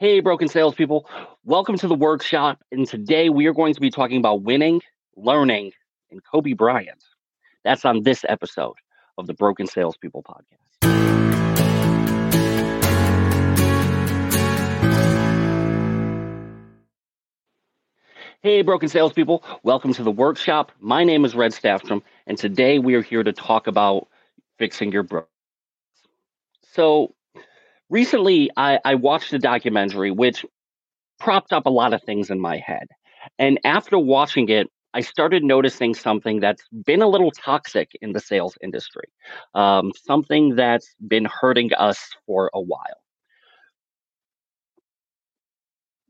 Hey, broken salespeople. Welcome to the workshop. And today we are going to be talking about winning, learning, and Kobe Bryant. That's on this episode of the Broken Salespeople podcast. Hey, broken salespeople. Welcome to the workshop. My name is Red Staffstrom, and today we are here to talk about fixing your broke. So, recently I, I watched a documentary which propped up a lot of things in my head. And after watching it, I started noticing something that's been a little toxic in the sales industry, um, something that's been hurting us for a while.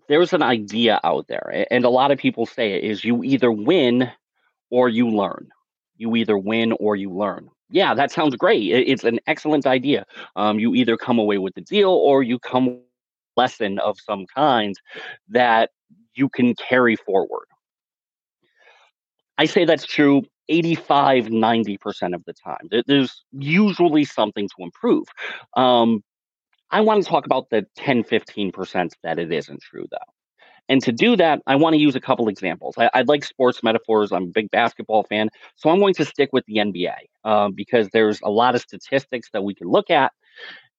There's an idea out there, and a lot of people say it is you either win or you learn. You either win or you learn yeah, that sounds great. It's an excellent idea. Um, you either come away with the deal or you come lesson of some kind that you can carry forward. I say that's true 85, 90% of the time. There's usually something to improve. Um, I want to talk about the 10, 15% that it isn't true, though. And to do that, I want to use a couple examples. I, I, like sports metaphors. I'm a big basketball fan. So I'm going to stick with the NBA uh, because there's a lot of statistics that we can look at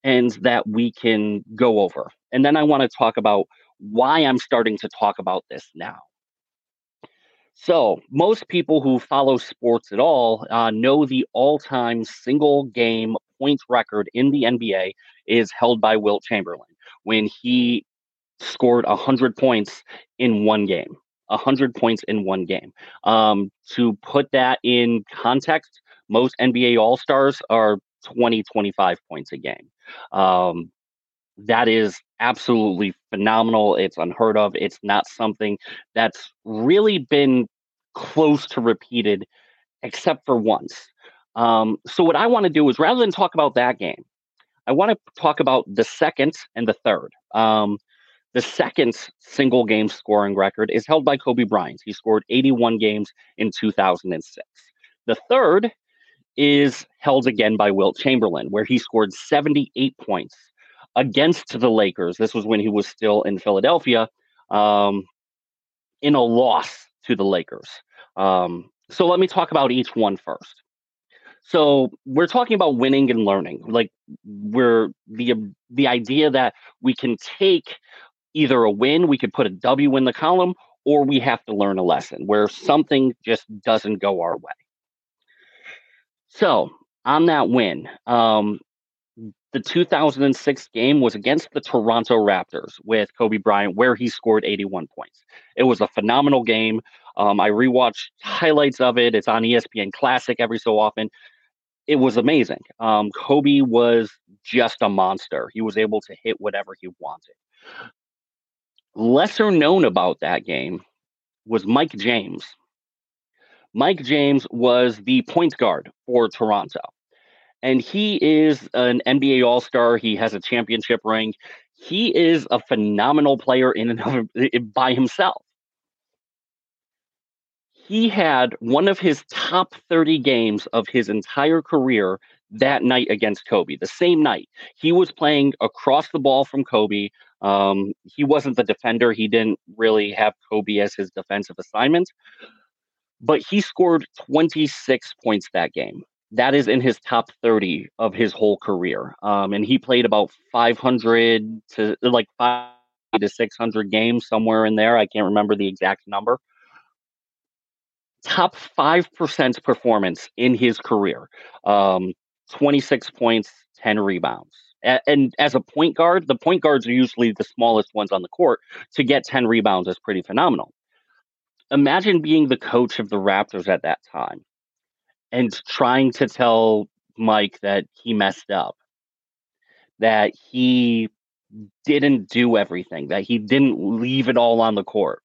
and that we can go over. And then I want to talk about why I'm starting to talk about this now. So, most people who follow sports at all uh, know the all time single game points record in the NBA is held by Wilt Chamberlain when he scored 100 points in one game. 100 points in one game. Um, to put that in context, most NBA All Stars are 20, 25 points a game. Um, that is absolutely phenomenal. It's unheard of. It's not something that's really been close to repeated, except for once. Um, so, what I want to do is rather than talk about that game, I want to talk about the second and the third. Um, the second single game scoring record is held by Kobe Bryant. He scored 81 games in 2006. The third is held again by Wilt Chamberlain, where he scored 78 points against the Lakers. This was when he was still in Philadelphia um, in a loss to the Lakers. Um, so let me talk about each one first. So we're talking about winning and learning. Like we're the the idea that we can take either a win, we could put a W in the column, or we have to learn a lesson where something just doesn't go our way. So, on that win, um, the 2006 game was against the Toronto Raptors with Kobe Bryant, where he scored 81 points. It was a phenomenal game. Um, I rewatched highlights of it. It's on ESPN Classic every so often. It was amazing. Um, Kobe was just a monster. He was able to hit whatever he wanted. Lesser known about that game was Mike James. Mike James was the point guard for Toronto. And he is an NBA All Star. He has a championship ring. He is a phenomenal player in and of by himself. He had one of his top 30 games of his entire career that night against Kobe, the same night. He was playing across the ball from Kobe. Um, he wasn't the defender. He didn't really have Kobe as his defensive assignment, but he scored 26 points that game. That is in his top 30 of his whole career. Um, and he played about 500 to like five to 600 games, somewhere in there. I can't remember the exact number. Top 5% performance in his career. Um, 26 points, 10 rebounds. And as a point guard, the point guards are usually the smallest ones on the court. To get 10 rebounds is pretty phenomenal. Imagine being the coach of the Raptors at that time and trying to tell Mike that he messed up, that he didn't do everything, that he didn't leave it all on the court,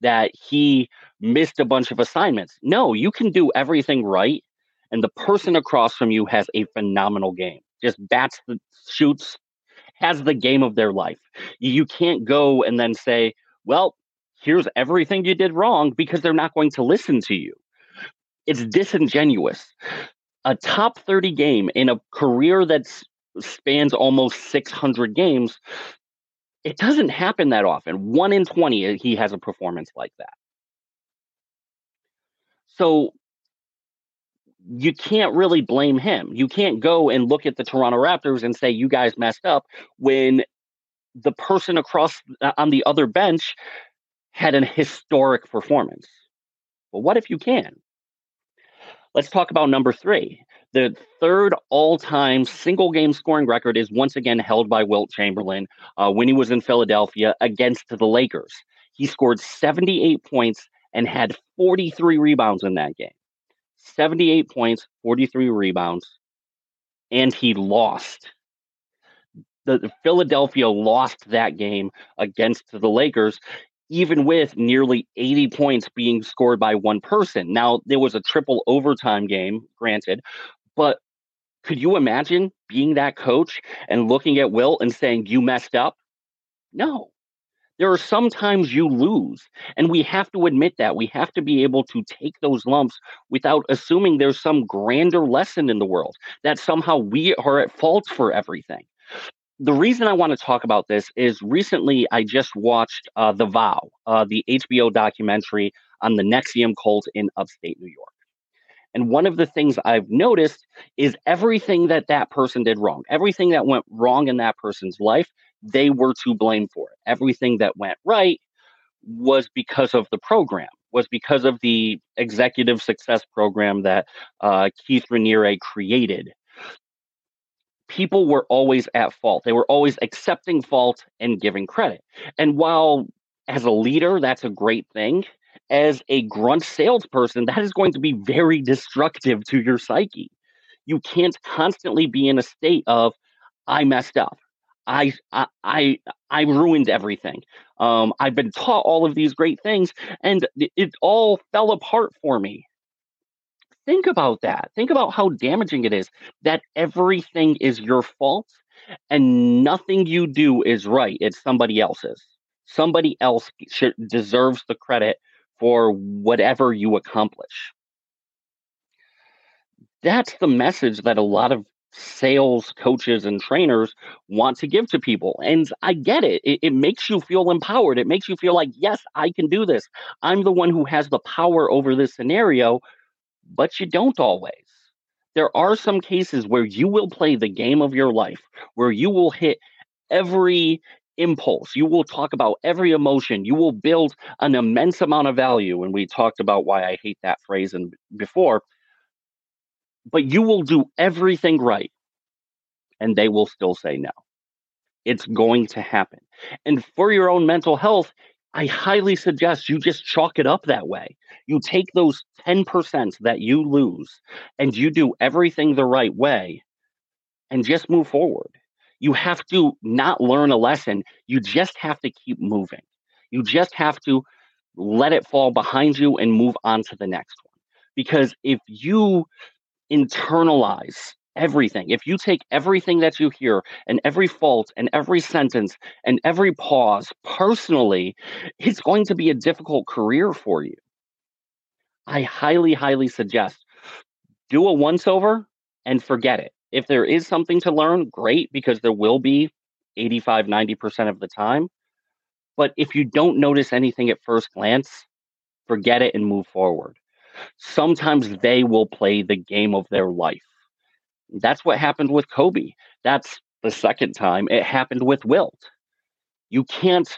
that he missed a bunch of assignments. No, you can do everything right and the person across from you has a phenomenal game. Just bats the shoots, has the game of their life. You can't go and then say, well, here's everything you did wrong because they're not going to listen to you. It's disingenuous. A top 30 game in a career that spans almost 600 games It doesn't happen that often. One in 20, uh, he has a performance like that. So you can't really blame him. You can't go and look at the Toronto Raptors and say you guys messed up when the person across uh, on the other bench had an historic performance. Well, what if you can? Let's talk about number three. The third all time single game scoring record is once again held by Wilt Chamberlain uh, when he was in Philadelphia against the Lakers. He scored 78 points and had 43 rebounds in that game. 78 points, 43 rebounds, and he lost. The, the Philadelphia lost that game against the Lakers, even with nearly 80 points being scored by one person. Now, there was a triple overtime game, granted, but could you imagine being that coach and looking at Wilt and saying, You messed up? No. There are sometimes you lose, and we have to admit that. We have to be able to take those lumps without assuming there's some grander lesson in the world, that somehow we are at fault for everything. The reason I want to talk about this is recently I just watched uh, The Vow, uh, the HBO documentary on the NXIVM cult in upstate New York. And one of the things I've noticed is everything that that person did wrong, everything that went wrong in that person's life, they were to blame for it. Everything that went right was because of the program, was because of the executive success program that uh, Keith Raniere created. People were always at fault. They were always accepting fault and giving credit. And while as a leader, that's a great thing, as a grunt salesperson, that is going to be very destructive to your psyche. You can't constantly be in a state of, I messed up. I I I ruined everything. Um, I've been taught all of these great things, and it, all fell apart for me. Think about that. Think about how damaging it is that everything is your fault, and nothing you do is right. It's somebody else's. Somebody else should, deserves the credit for whatever you accomplish. That's the message that a lot of sales coaches and trainers want to give to people. And I get it. it. it. makes you feel empowered. It makes you feel like, yes, I can do this. I'm the one who has the power over this scenario, but you don't always. There are some cases where you will play the game of your life, where you will hit every impulse. You will talk about every emotion. You will build an immense amount of value. And we talked about why I hate that phrase and before but you will do everything right and they will still say no. It's going to happen. And for your own mental health, I highly suggest you just chalk it up that way. You take those 10% that you lose and you do everything the right way and just move forward. You have to not learn a lesson, you just have to keep moving. You just have to let it fall behind you and move on to the next one. Because if you internalize everything. If you take everything that you hear and every fault and every sentence and every pause personally, it's going to be a difficult career for you. I highly, highly suggest do a once over and forget it. If there is something to learn, great, because there will be 85, 90% of the time. But if you don't notice anything at first glance, forget it and move forward sometimes they will play the game of their life. That's what happened with Kobe. That's the second time it happened with Wilt. You can't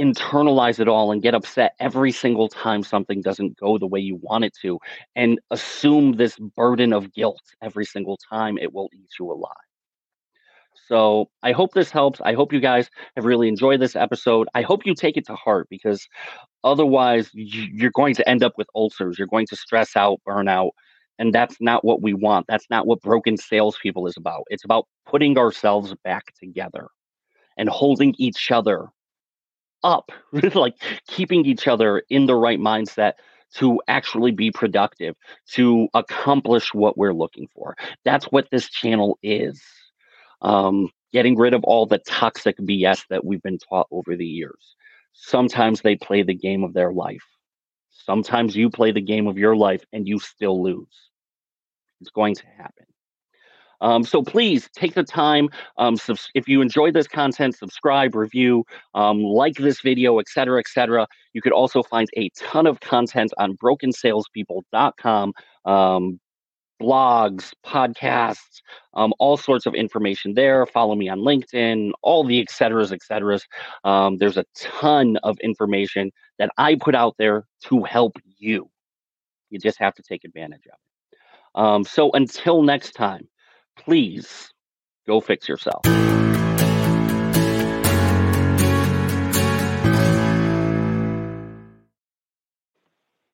internalize it all and get upset every single time something doesn't go the way you want it to and assume this burden of guilt every single time it will eat you alive. So I hope this helps. I hope you guys have really enjoyed this episode. I hope you take it to heart because otherwise you're going to end up with ulcers. You're going to stress out, burn out. And that's not what we want. That's not what broken salespeople is about. It's about putting ourselves back together and holding each other up, like keeping each other in the right mindset to actually be productive, to accomplish what we're looking for. That's what this channel is um, getting rid of all the toxic BS that we've been taught over the years. Sometimes they play the game of their life. Sometimes you play the game of your life and you still lose. It's going to happen. Um, so please take the time. Um, subs- if you enjoy this content, subscribe, review, um, like this video, etc., etc. You could also find a ton of content on brokensalespeople.com. Um, blogs, podcasts, um, all sorts of information there. Follow me on LinkedIn, all the et ceteras, et ceteras. Um, there's a ton of information that I put out there to help you. You just have to take advantage of it. Um, so until next time, please go fix yourself.